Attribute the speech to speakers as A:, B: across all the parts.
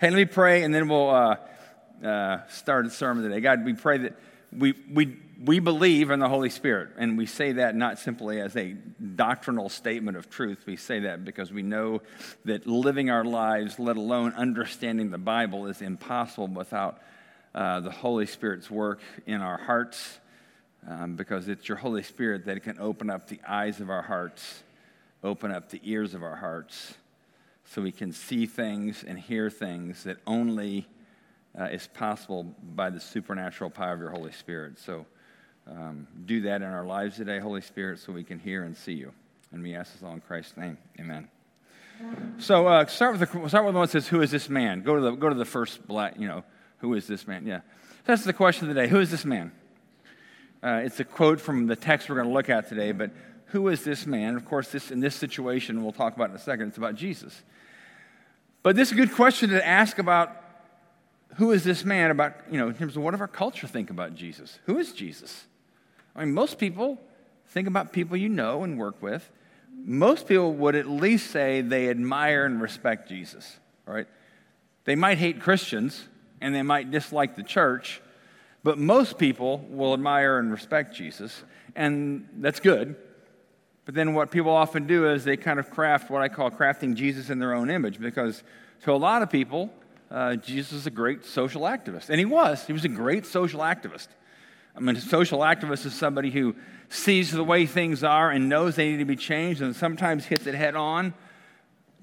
A: Hey, let me pray, and then we'll uh, uh, start the sermon today. God, we pray that we, we, we believe in the Holy Spirit, and we say that not simply as a doctrinal statement of truth. We say that because we know that living our lives, let alone understanding the Bible, is impossible without uh, the Holy Spirit's work in our hearts, um, because it's your Holy Spirit that can open up the eyes of our hearts, open up the ears of our hearts, so we can see things and hear things that only uh, is possible by the supernatural power of your Holy Spirit. So um, do that in our lives today, Holy Spirit, so we can hear and see you. And we ask this all in Christ's name. Amen. So uh, start with the start with the one that says, "Who is this man?" Go to the go to the first black. You know, who is this man? Yeah, that's the question of the day. Who is this man? Uh, it's a quote from the text we're going to look at today. But who is this man? Of course, this in this situation we'll talk about in a second. It's about Jesus. But this is a good question to ask about who is this man about, you know, in terms of what does our culture think about Jesus? Who is Jesus? I mean, most people think about people you know and work with. Most people would at least say they admire and respect Jesus, right? They might hate Christians and they might dislike the church, but most people will admire and respect Jesus, and that's good. But then what people often do is they kind of craft what I call crafting Jesus in their own image, because to a lot of people, uh, Jesus is a great social activist. And he was. He was a great social activist. I mean, a social activist is somebody who sees the way things are and knows they need to be changed and sometimes hits it head on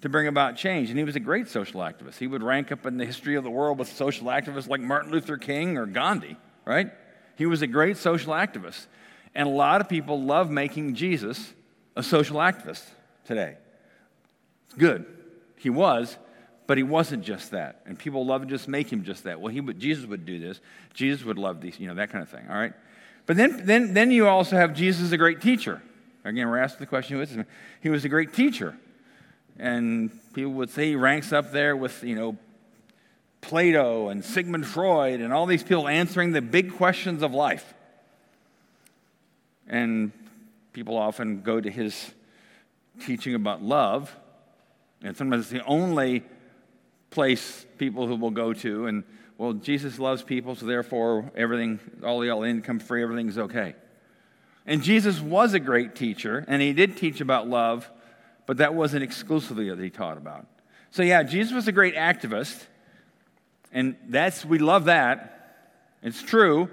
A: to bring about change. And he was a great social activist. He would rank up in the history of the world with social activists like Martin Luther King or Gandhi, right? He was a great social activist. And a lot of people love making Jesus a social activist today. Good. He was, but he wasn't just that. And people love to just make him just that. Well, he would, Jesus would do this. Jesus would love these, you know, that kind of thing, all right? But then, then, then you also have Jesus a great teacher. Again, we're asking the question, who is this? He was a great teacher. And people would say he ranks up there with, you know, Plato and Sigmund Freud and all these people answering the big questions of life. And people often go to his teaching about love, and sometimes it's the only place people who will go to. And, well, Jesus loves people, so therefore everything, all the all income free, everything's okay. And Jesus was a great teacher, and he did teach about love, but that wasn't exclusively what he taught about. So, yeah, Jesus was a great activist, and that's, we love that. It's true,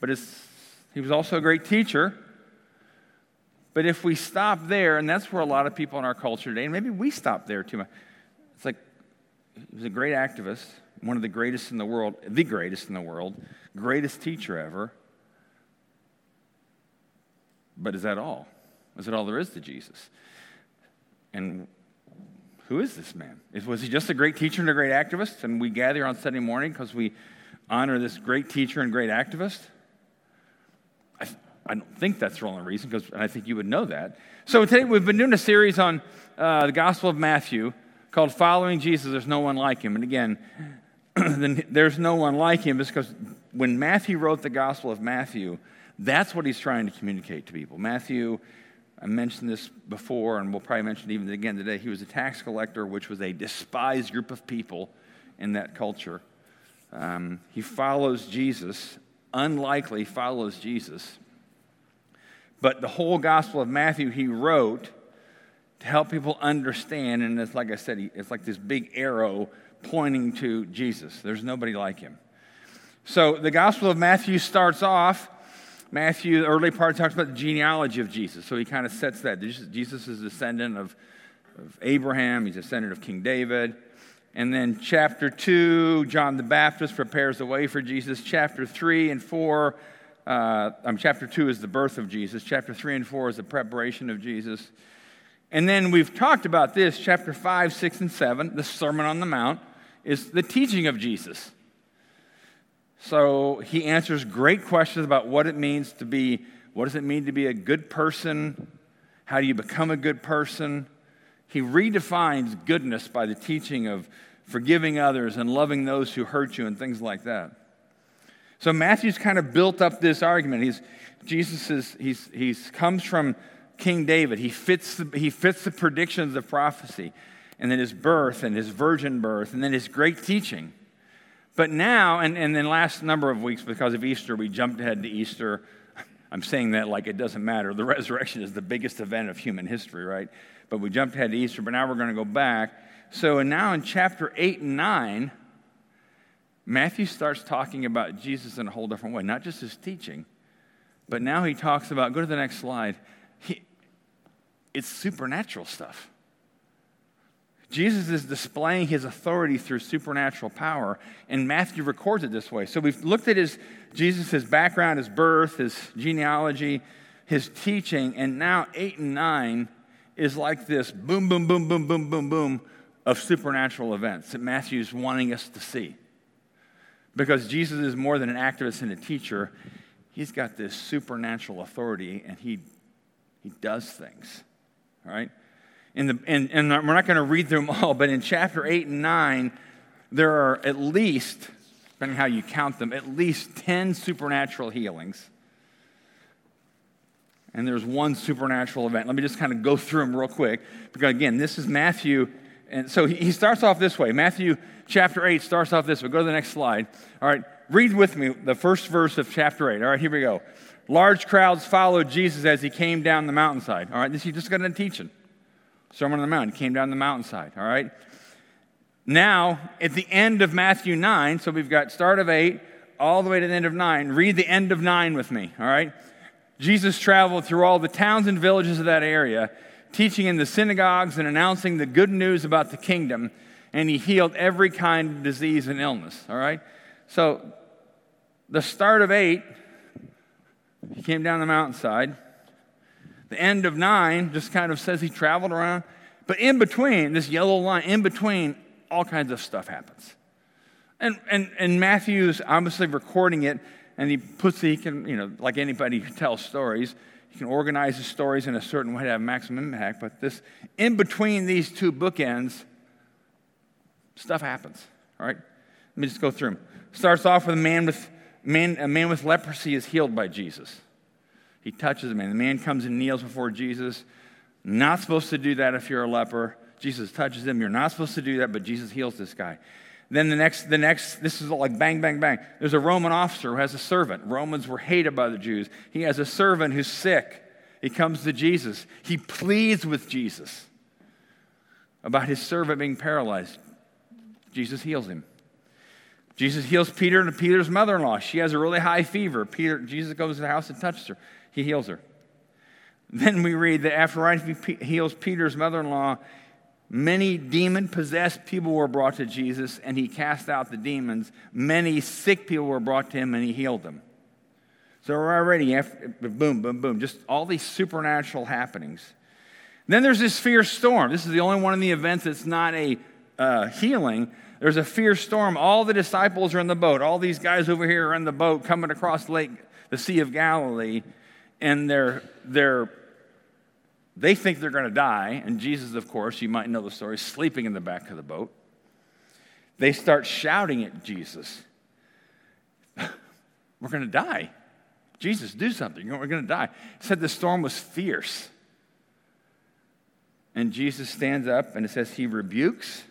A: but it's, he was also a great teacher. But if we stop there, and that's where a lot of people in our culture today, and maybe we stop there too much, it's like, he was a great activist, one of the greatest in the world, the greatest in the world, greatest teacher ever. But is that all? Is that all there is to Jesus? And who is this man? Was he just a great teacher and a great activist? And we gather on Sunday morning because we honor this great teacher and great activist? I, don't think that's the only reason, because I think you would know that. So today we've been doing a series on uh, the Gospel of Matthew called Following Jesus, There's No One Like Him. And again, there's no one like him is because when Matthew wrote the Gospel of Matthew, that's what he's trying to communicate to people. Matthew, I mentioned this before, and we'll probably mention it even again today. He was a tax collector, which was a despised group of people in that culture. Um, he follows Jesus, unlikely follows Jesus. But the whole Gospel of Matthew he wrote to help people understand. And it's like I said, it's like this big arrow pointing to Jesus. There's nobody like him. So the Gospel of Matthew starts off. Matthew, the early part, talks about the genealogy of Jesus. So he kind of sets that. Jesus is a descendant of, of Abraham, he's a descendant of King David. And then chapter 2, John the Baptist prepares the way for Jesus. Chapter 3 and 4, uh, um, chapter 2 is the birth of Jesus. Chapter 3 and 4 is the preparation of Jesus. And then we've talked about this, chapter 5, 6, and 7, the Sermon on the Mount, is the teaching of Jesus. So he answers great questions about what it means to be, what does it mean to be a good person? How do you become a good person? He redefines goodness by the teaching of forgiving others and loving those who hurt you and things like that. So Matthew's kind of built up this argument. He's, Jesus is, he's, he's comes from King David. He fits the, he fits the predictions of prophecy. and then his birth and his virgin birth, and then his great teaching. But now, and, and then last number of weeks, because of Easter, we jumped ahead to Easter. I'm saying that like it doesn't matter. The resurrection is the biggest event of human history, right? But we jumped ahead to Easter, but now we're going to go back. So, and now in chapter 8 and 9, Matthew starts talking about Jesus in a whole different way, not just his teaching, but now he talks about, go to the next slide, he, it's supernatural stuff. Jesus is displaying his authority through supernatural power, and Matthew records it this way. So we've looked at his Jesus, his background, his birth, his genealogy, his teaching, and now eight and nine is like this boom, boom, boom, boom, boom, boom, boom of supernatural events that Matthew's wanting us to see. Because Jesus is more than an activist and a teacher, he's got this supernatural authority and he, he does things. Right? In the, and, and we're not going to read through them all, but in chapter 8 and 9, there are at least, depending how you count them, at least 10 supernatural healings. And there's one supernatural event. Let me just kind of go through them real quick. Because again, this is Matthew. And so he starts off this way. Matthew chapter 8 starts off this way. Go to the next slide. All right, read with me the first verse of chapter 8. All right, here we go. Large crowds followed Jesus as he came down the mountainside. All right, this he just got done teaching. Sermon on the Mount. He came down the mountainside, all right? Now, at the end of Matthew 9, so we've got start of 8 all the way to the end of 9. Read the end of 9 with me, all right? Jesus traveled through all the towns and villages of that area, teaching in the synagogues and announcing the good news about the kingdom, and he healed every kind of disease and illness, all right? So, the start of 8, he came down the mountainside. The end of nine just kind of says he traveled around. But in between, this yellow line, in between, all kinds of stuff happens. And, and, and Matthew's obviously recording it, and he puts, he can, you know, like anybody who tells stories, he can organize his stories in a certain way to have maximum impact. But this, in between these two bookends, stuff happens. All right? Let me just go through them. Starts off with a man with, man, a man with leprosy is healed by Jesus. He touches the man. The man comes and kneels before Jesus. Not supposed to do that if you're a leper. Jesus touches him. You're not supposed to do that, but Jesus heals this guy. Then the next, the next, this is like bang, bang, bang. There's a Roman officer who has a servant. Romans were hated by the Jews. He has a servant who's sick. He comes to Jesus. He pleads with Jesus about his servant being paralyzed. Jesus heals him. Jesus heals Peter and Peter's mother in law. She has a really high fever. Peter, Jesus goes to the house and touches her. He heals her. Then we read that after he heals Peter's mother in law, many demon possessed people were brought to Jesus and he cast out the demons. Many sick people were brought to him and he healed them. So we're already, after, boom, boom, boom, just all these supernatural happenings. Then there's this fierce storm. This is the only one in the events that's not a uh, healing. There's a fierce storm. All the disciples are in the boat. All these guys over here are in the boat coming across lake, the Sea of Galilee and they're, they're, they think they're going to die. And Jesus, of course, you might know the story, sleeping in the back of the boat. They start shouting at Jesus, We're going to die. Jesus, do something. We're going to die. It said the storm was fierce. And Jesus stands up and it says he rebukes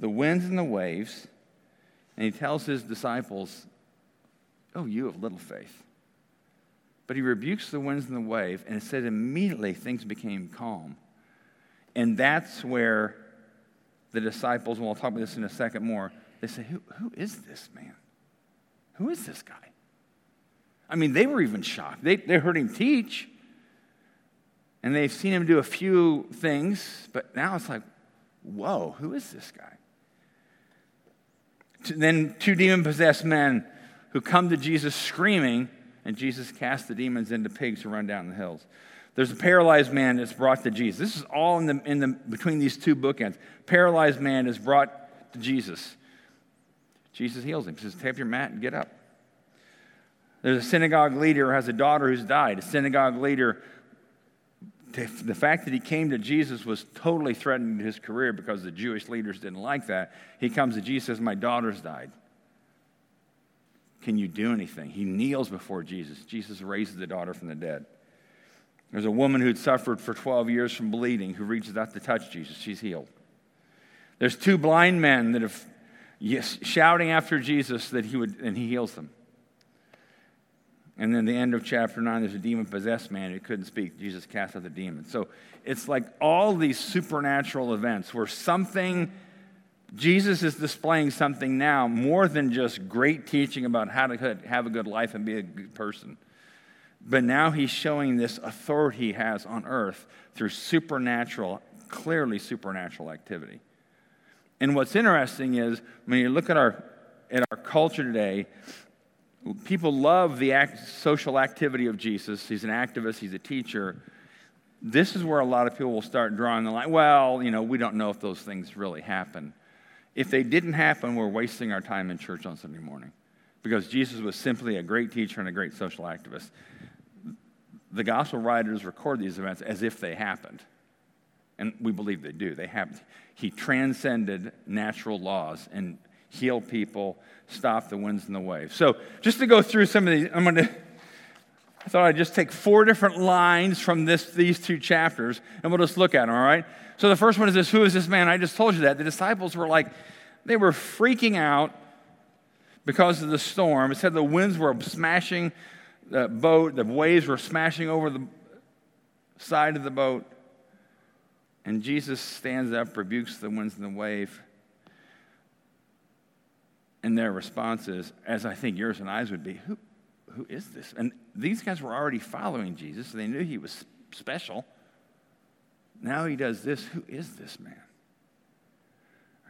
A: the winds and the waves, and he tells his disciples, Oh, you have little faith. But he rebukes the winds and the wave, and it said immediately things became calm. And that's where the disciples, and we'll talk about this in a second more, they say, Who, who is this man? Who is this guy? I mean, they were even shocked. They, they heard him teach, and they've seen him do a few things, but now it's like, whoa, who is this guy? Then two demon possessed men who come to Jesus screaming, and Jesus casts the demons into pigs to run down the hills. There's a paralyzed man that's brought to Jesus. This is all in the, in the, between these two bookends. Paralyzed man is brought to Jesus. Jesus heals him. He says, Take up your mat and get up. There's a synagogue leader who has a daughter who's died. A synagogue leader, the fact that he came to Jesus was totally threatening to his career because the Jewish leaders didn't like that. He comes to Jesus says, My daughter's died. Can you do anything? He kneels before Jesus. Jesus raises the daughter from the dead. There's a woman who'd suffered for 12 years from bleeding who reaches out to touch Jesus. She's healed. There's two blind men that have yes, shouting after Jesus that he would, and he heals them. And then the end of chapter 9, there's a demon possessed man who couldn't speak. Jesus cast out the demon. So it's like all these supernatural events where something, Jesus is displaying something now more than just great teaching about how to have a good life and be a good person. But now he's showing this authority he has on earth through supernatural, clearly supernatural activity. And what's interesting is when you look at our, at our culture today, people love the act, social activity of Jesus. He's an activist, he's a teacher. This is where a lot of people will start drawing the line. Well, you know, we don't know if those things really happen. If they didn't happen, we're wasting our time in church on Sunday morning because Jesus was simply a great teacher and a great social activist. The gospel writers record these events as if they happened. And we believe they do. They happened. He transcended natural laws and healed people, stop the winds and the waves. So, just to go through some of these, I'm going to. I thought I'd just take four different lines from this, these two chapters, and we'll just look at them, all right? So the first one is this Who is this man? I just told you that. The disciples were like, they were freaking out because of the storm. It said the winds were smashing the boat, the waves were smashing over the side of the boat. And Jesus stands up, rebukes the winds and the wave. And their response is, as I think yours and I's would be, who, who is this? And these guys were already following Jesus. So they knew he was special. Now he does this. Who is this man?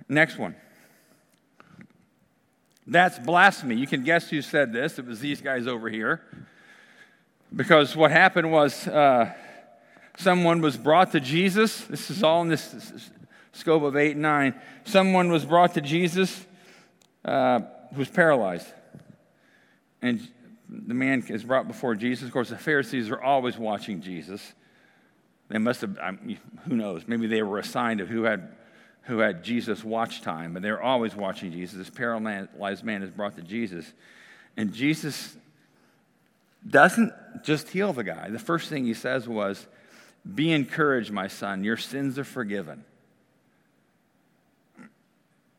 A: Next one. That's blasphemy. You can guess who said this. It was these guys over here. Because what happened was uh, someone was brought to Jesus. This is all in this scope of 8 and 9. Someone was brought to Jesus uh, who was paralyzed. And the man is brought before Jesus. Of course, the Pharisees are always watching Jesus. They must have, I mean, who knows, maybe they were assigned of who had, who had Jesus watch time, but they're always watching Jesus. This paralyzed man is brought to Jesus. And Jesus doesn't just heal the guy. The first thing he says was, Be encouraged, my son, your sins are forgiven.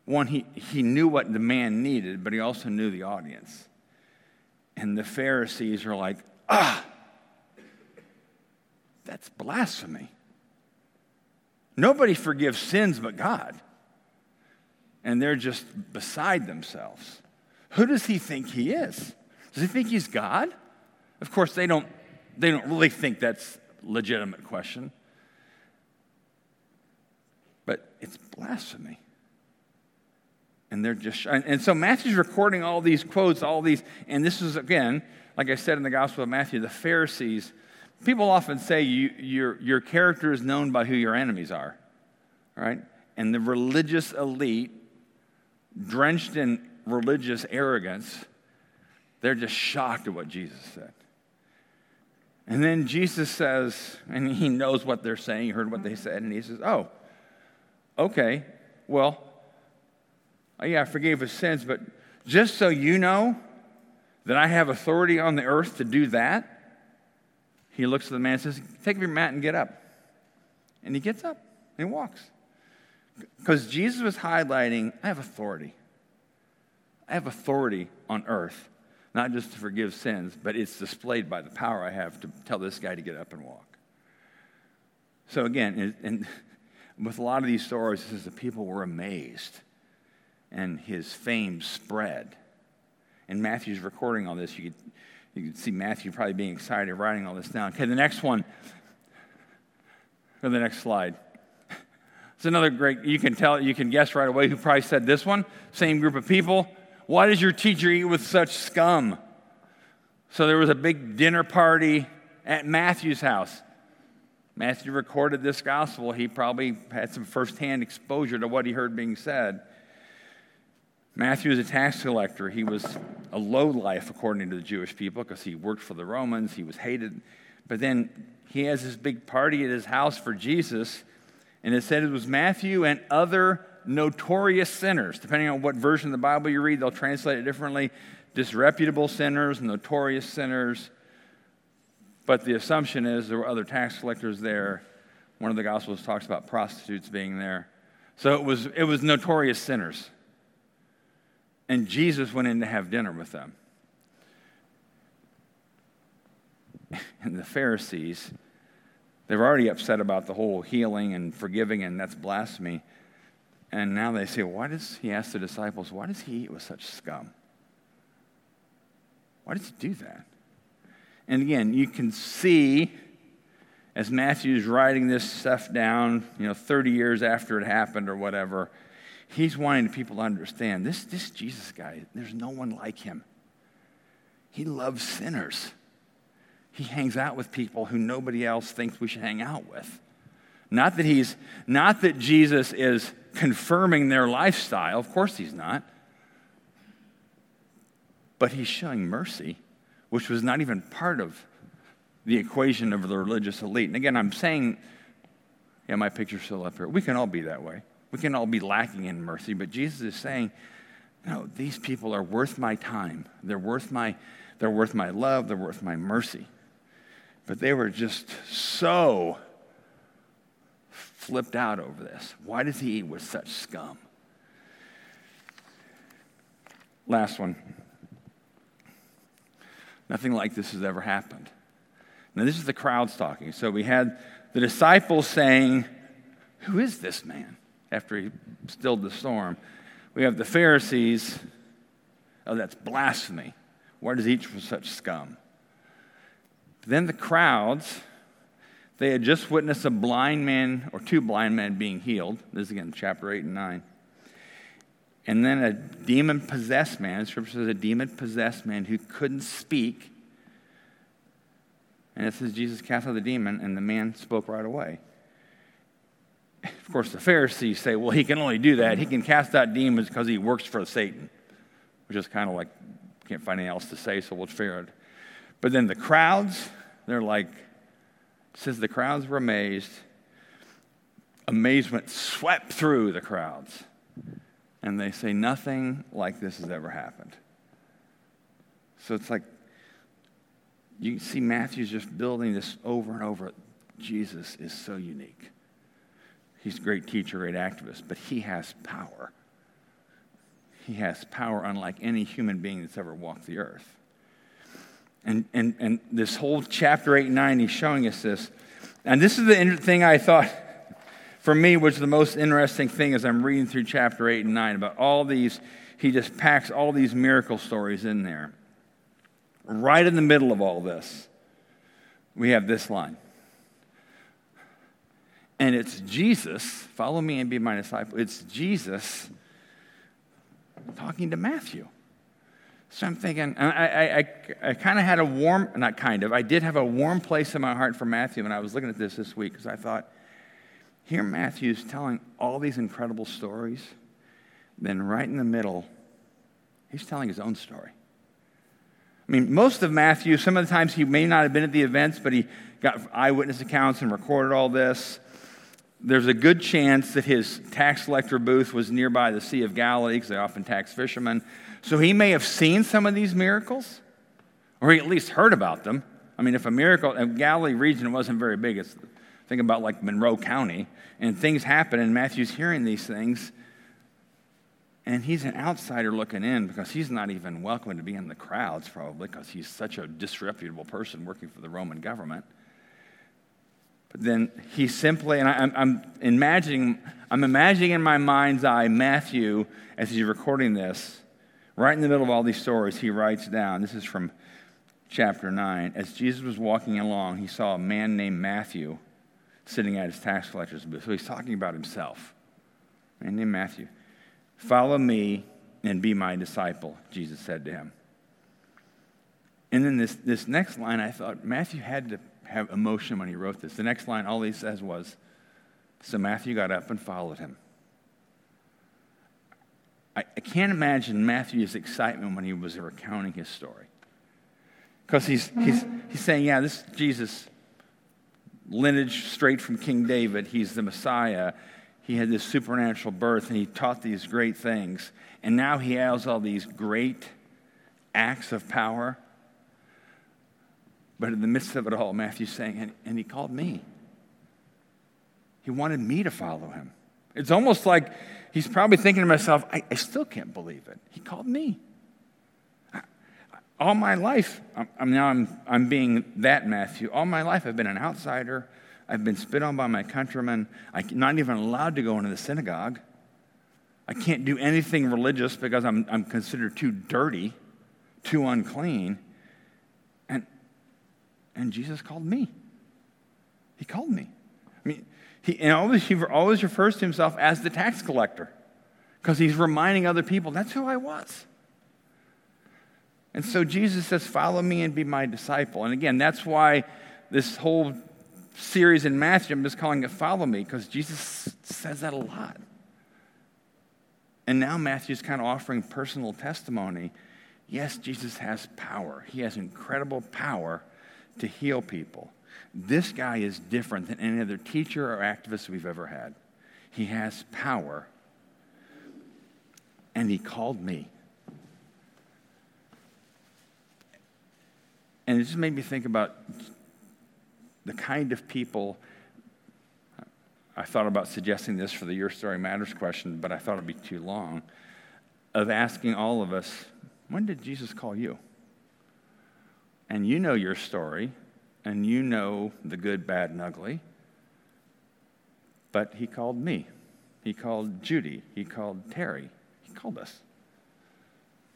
A: One, he, he knew what the man needed, but he also knew the audience. And the Pharisees are like, Ah, that's blasphemy. Nobody forgives sins but God. And they're just beside themselves. Who does he think he is? Does he think he's God? Of course, they don't, they don't really think that's a legitimate question. But it's blasphemy. And they're just, and so Matthew's recording all these quotes, all these, and this is again, like I said in the Gospel of Matthew, the Pharisees. People often say you, your, your character is known by who your enemies are, right? And the religious elite, drenched in religious arrogance, they're just shocked at what Jesus said. And then Jesus says, and he knows what they're saying, he heard what they said, and he says, Oh, okay, well, oh yeah, I forgave his sins, but just so you know that I have authority on the earth to do that, he looks at the man and says, Take your mat and get up. And he gets up and he walks. Because Jesus was highlighting, I have authority. I have authority on earth not just to forgive sins, but it's displayed by the power I have to tell this guy to get up and walk. So again, and with a lot of these stories, it says the people were amazed, and his fame spread. And Matthew's recording all this. You could, you could see Matthew probably being excited writing all this down. Okay, the next one. Go to the next slide. It's another great, you can tell, you can guess right away who probably said this one. Same group of people. Why does your teacher eat with such scum? So there was a big dinner party at Matthew's house. Matthew recorded this gospel. He probably had some firsthand exposure to what he heard being said. Matthew was a tax collector. He was a low life, according to the Jewish people, because he worked for the Romans. He was hated. But then he has this big party at his house for Jesus, and it said it was Matthew and other notorious sinners. Depending on what version of the Bible you read, they'll translate it differently. Disreputable sinners, notorious sinners. But the assumption is there were other tax collectors there. One of the Gospels talks about prostitutes being there. So it was, it was notorious sinners. And Jesus went in to have dinner with them. And the Pharisees, they were already upset about the whole healing and forgiving, and that's blasphemy. And now they say, why does he ask the disciples, why does he eat with such scum? Why does he do that? And again, you can see as Matthew's writing this stuff down, you know, 30 years after it happened or whatever, he's wanting people to understand this, this Jesus guy, there's no one like him. He loves sinners. He hangs out with people who nobody else thinks we should hang out with. Not that he's not that Jesus is confirming their lifestyle, of course he's not. But he's showing mercy, which was not even part of the equation of the religious elite. And again, I'm saying, yeah, my picture's still up here. We can all be that way. We can all be lacking in mercy, but Jesus is saying, no, these people are worth my time. They're worth my, they're worth my love. They're worth my mercy. But they were just so flipped out over this. Why does he eat with such scum? Last one. Nothing like this has ever happened. Now, this is the crowds talking. So we had the disciples saying, Who is this man? After he stilled the storm. We have the Pharisees, Oh, that's blasphemy. Why does each with such scum? Then the crowds, they had just witnessed a blind man or two blind men being healed. This is again chapter 8 and 9. And then a demon possessed man, scripture says a demon possessed man who couldn't speak and it says Jesus cast out the demon, and the man spoke right away. Of course, the Pharisees say, well, he can only do that. He can cast out demons because he works for Satan, which is kind of like, can't find anything else to say, so we'll figure it. But then the crowds, they're like, says the crowds were amazed. Amazement swept through the crowds. And they say, nothing like this has ever happened. So it's like you see Matthew's just building this over and over. Jesus is so unique. He's a great teacher, great activist, but he has power. He has power unlike any human being that's ever walked the earth. And, and, and this whole chapter 8 and 9, he's showing us this. And this is the thing I thought, for me, was the most interesting thing as I'm reading through chapter 8 and 9 about all these, he just packs all these miracle stories in there right in the middle of all this, we have this line. And it's Jesus, follow me and be my disciple. It's Jesus talking to Matthew. So I'm thinking, I, I, I, I kind of had a warm, not kind of, I did have a warm place in my heart for Matthew when I was looking at this this week because I thought, here Matthew's telling all these incredible stories. Then, right in the middle, he's telling his own story. I mean, most of Matthew, some of the times he may not have been at the events, but he got eyewitness accounts and recorded all this. There's a good chance that his tax collector booth was nearby the Sea of Galilee, because they often tax fishermen. So he may have seen some of these miracles, or he at least heard about them. I mean, if a miracle, a Galilee region wasn't very big, it's, think about like Monroe County, and things happen, and Matthew's hearing these things. And he's an outsider looking in because he's not even welcome to be in the crowds, probably, because he's such a disreputable person working for the Roman government. But then he simply, and I, am imagining, I'm imagining in my mind's eye Matthew as he's recording this, right in the middle of all these stories, he writes down. This is from chapter 9. As Jesus was walking along, he saw a man named Matthew sitting at his tax collector's booth. So he's talking about himself. A man named Matthew. Follow me and be my disciple, Jesus said to him. And then this, this next line, I thought Matthew had to have emotion when he wrote this. The next line, all he says was, So Matthew got up and followed him. I, I can't imagine Matthew's excitement when he was recounting his story. Because he's, he's, he's saying, Yeah, this Jesus, lineage straight from King David, he's the Messiah he had this supernatural birth and he taught these great things. And now he has all these great acts of power. But in the midst of it all, Matthew's saying, and, and he called me. He wanted me to follow him. It's almost like he's probably thinking to himself, I, I still can't believe it. He called me. all my life, I'm, I'm, now I'm, I'm being that Matthew. All my life, I've been an outsider. I've been spit on by my countrymen. I'm not even allowed to go into the synagogue. I can't do anything religious because I'm, I'm considered too dirty, too unclean. And, Jesus called me. He called me. I mean, he, and always, he always refers to himself as the tax collector because he's reminding other people, that's who I was. And so Jesus says, Follow me and be my disciple. And again, that's why this whole series in Matthew, I'm just calling it Follow Me because Jesus says that a lot. And now Matthew's kind of offering personal testimony. Yes, Jesus has power, he has incredible power to heal people. This guy is different than any other teacher or activist we've ever had. He has power, and he called me. And it just made me think about the kind of people. I thought about suggesting this for the Your Story Matters question, but I thought it'd be too long. Of asking all of us, when did Jesus call you? And you know your story, and you know the good, bad, and ugly. But he called me. He called Judy. He called Terry. He called us.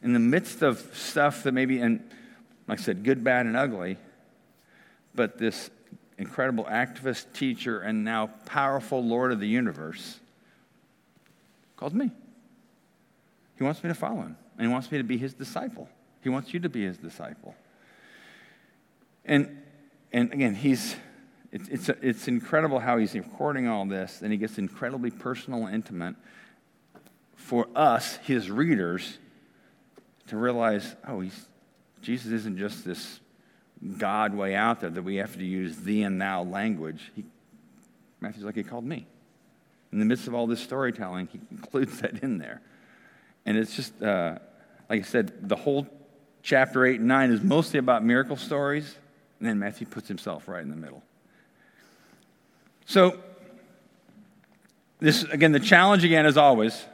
A: In the midst of stuff that maybe, and like I said, good, bad, and ugly, but this incredible activist, teacher, and now powerful Lord of the universe called me. He wants me to follow him, and he wants me to be his disciple. He wants you to be his disciple. And and again, he's, it's, it's, it's incredible how he's recording all this, and he gets incredibly personal and intimate for us, his readers, to realize, oh, he's, Jesus isn't just this God way out there that we have to use thee and thou language. He, Matthew's like, he called me. In the midst of all this storytelling, he includes that in there. And it's just, uh, like I said, the whole chapter 8 and 9 is mostly about miracle stories. And then Matthew puts himself right in the middle. So, this again, the challenge again, as always,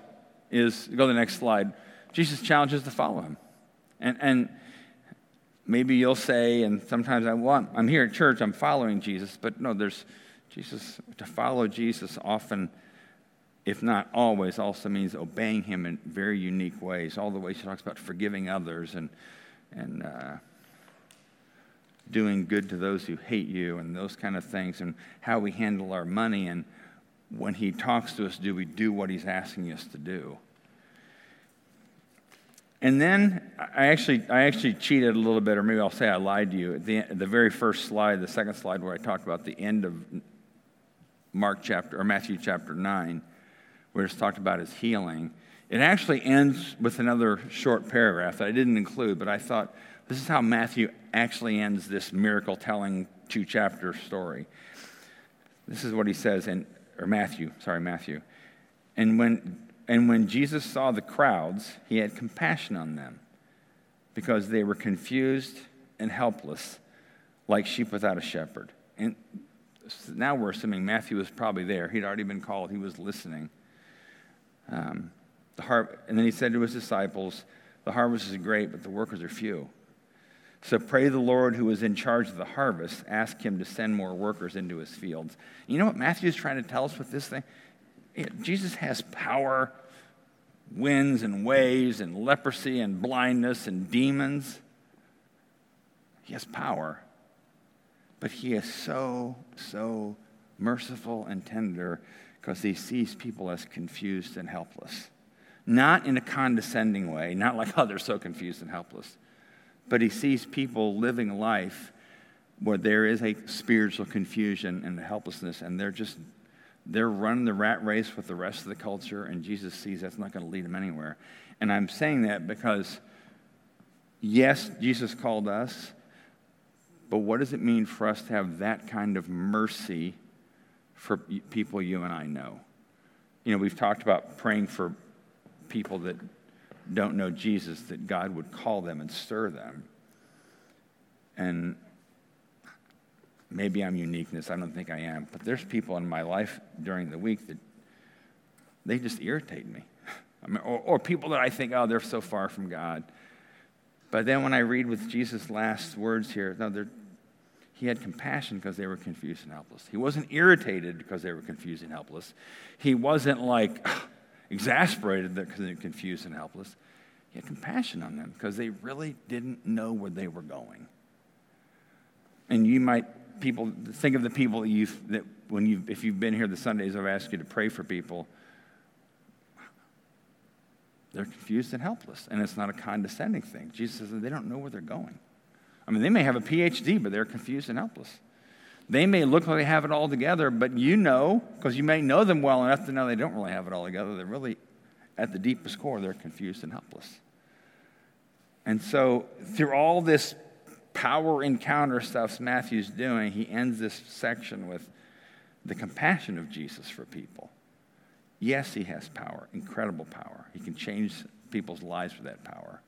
A: is go to the next slide. Jesus challenges to follow him. And, and maybe you'll say, and sometimes I want, I'm here at church, I'm following Jesus, but no, there's Jesus, to follow Jesus often, if not always, also means obeying him in very unique ways. All the ways he talks about forgiving others and, and uh, doing good to those who hate you and those kind of things and how we handle our money and when he talks to us do we do what he's asking us to do and then I actually, I actually cheated a little bit, or maybe I'll say I lied to you. At the, the very first slide, the second slide, where I talked about the end of Mark chapter, or Matthew chapter 9, where it's talked about his healing, it actually ends with another short paragraph that I didn't include, but I thought this is how Matthew actually ends this miracle telling two chapter story. This is what he says in, or Matthew, sorry, Matthew. And when, and when Jesus saw the crowds, he had compassion on them because they were confused and helpless, like sheep without a shepherd. And now we're assuming Matthew was probably there. He'd already been called, he was listening. Um, the har- and then he said to his disciples, The harvest is great, but the workers are few. So pray the Lord who is in charge of the harvest, ask him to send more workers into his fields. You know what Matthew is trying to tell us with this thing? Jesus has power, winds and waves and leprosy and blindness and demons. He has power. But he is so, so merciful and tender because he sees people as confused and helpless. Not in a condescending way, not like, oh, they're so confused and helpless but he sees people living life where there is a spiritual confusion and helplessness, and they're just they're running the rat race with the rest of the culture, and Jesus sees that's not going to lead them anywhere. And I'm saying that because, yes, Jesus called us, but what does it mean for us to have that kind of mercy for people you and I know? You know, we've talked about praying for people that don't know Jesus, that God would call them and stir them. And maybe I'm uniqueness. I don't think I am. But there's people in my life during the week that they just irritate me. I mean, or, or people that I think, oh, they're so far from God. But then when I read with Jesus' last words here, no, he had compassion because they were confused and helpless. He wasn't irritated because they were confused and helpless. He wasn't like exasperated because they're confused and helpless. He had compassion on them because they really didn't know where they were going. And you might people think of the people that you've that when you if you've been here the Sundays I've asked you to pray for people they're confused and helpless. And it's not a condescending thing. Jesus says they don't know where they're going. I mean, they may have a PhD, but they're confused and helpless. They may look like they have it all together, but you know, because you may know them well enough to know they don't really have it all together. They're really, at the deepest core, they're confused and helpless. And so, through all this power encounter stuff Matthew's doing, he ends this section with the compassion of Jesus for people. Yes, he has power, incredible power. He can change people's lives with that power.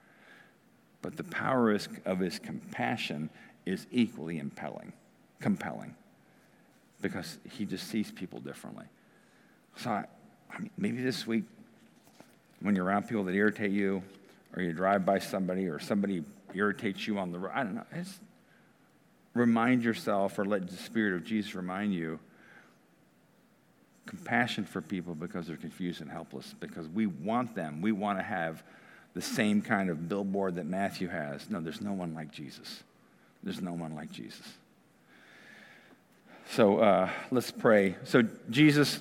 A: But the power of his compassion is equally impelling, compelling because he just sees people differently. So, I, I mean, maybe this week, when you're around people that irritate you, or you drive by somebody, or somebody irritates you on the road, I don't know, just remind yourself, or let the Spirit of Jesus remind you compassion for people because they're confused and helpless, because we want them. We want to have the same kind of billboard that Matthew has. No, there's no one like Jesus. There's no one like Jesus. So uh, let's pray. So, Jesus,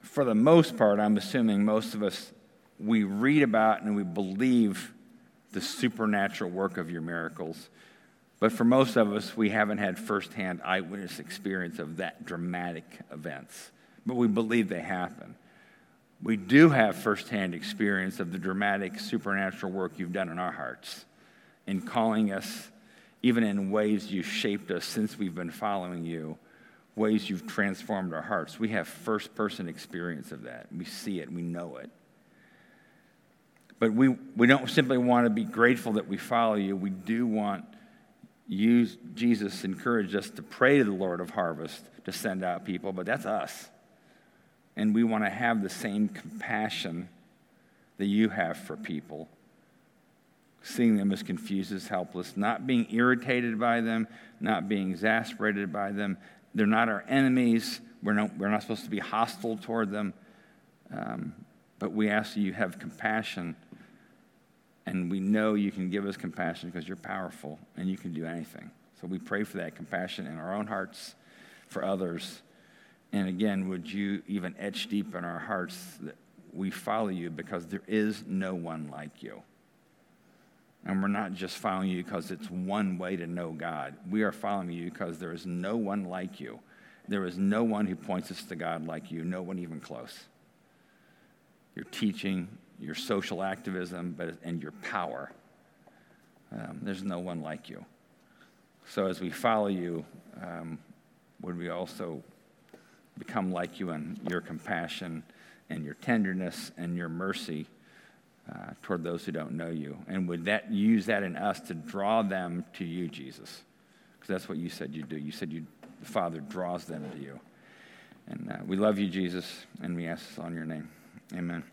A: for the most part, I'm assuming most of us, we read about and we believe the supernatural work of your miracles. But for most of us, we haven't had firsthand eyewitness experience of that dramatic events, but we believe they happen. We do have firsthand experience of the dramatic supernatural work you've done in our hearts in calling us, even in ways you shaped us since we've been following you, ways you've transformed our hearts. We have first person experience of that. We see it, we know it. But we, we don't simply want to be grateful that we follow you, we do want you, Jesus encouraged us to pray to the Lord of harvest to send out people, but that's us. And we want to have the same compassion that you have for people, seeing them as confused, as helpless, not being irritated by them, not being exasperated by them. They're not our enemies. We're not, we're not supposed to be hostile toward them. Um, but we ask that you have compassion and we know you can give us compassion because you're powerful and you can do anything. So we pray for that compassion in our own hearts, for others. And again, would you even etch deep in our hearts that we follow you because there is no one like you. And we're not just following you because it's one way to know God. We are following you because there is no one like you. There is no one who points us to God like you, no one even close. Your teaching, your social activism, but, and your power. Um, there's no one like you. So as we follow you, um, would we also become like you in your compassion and your tenderness and your mercy uh, toward those who don't know you? And would that use that in us to draw them to you, Jesus? Because that's what you said you'd do. You said you, the Father draws them to you. And uh, we love you, Jesus, and we ask this on your name. Amen.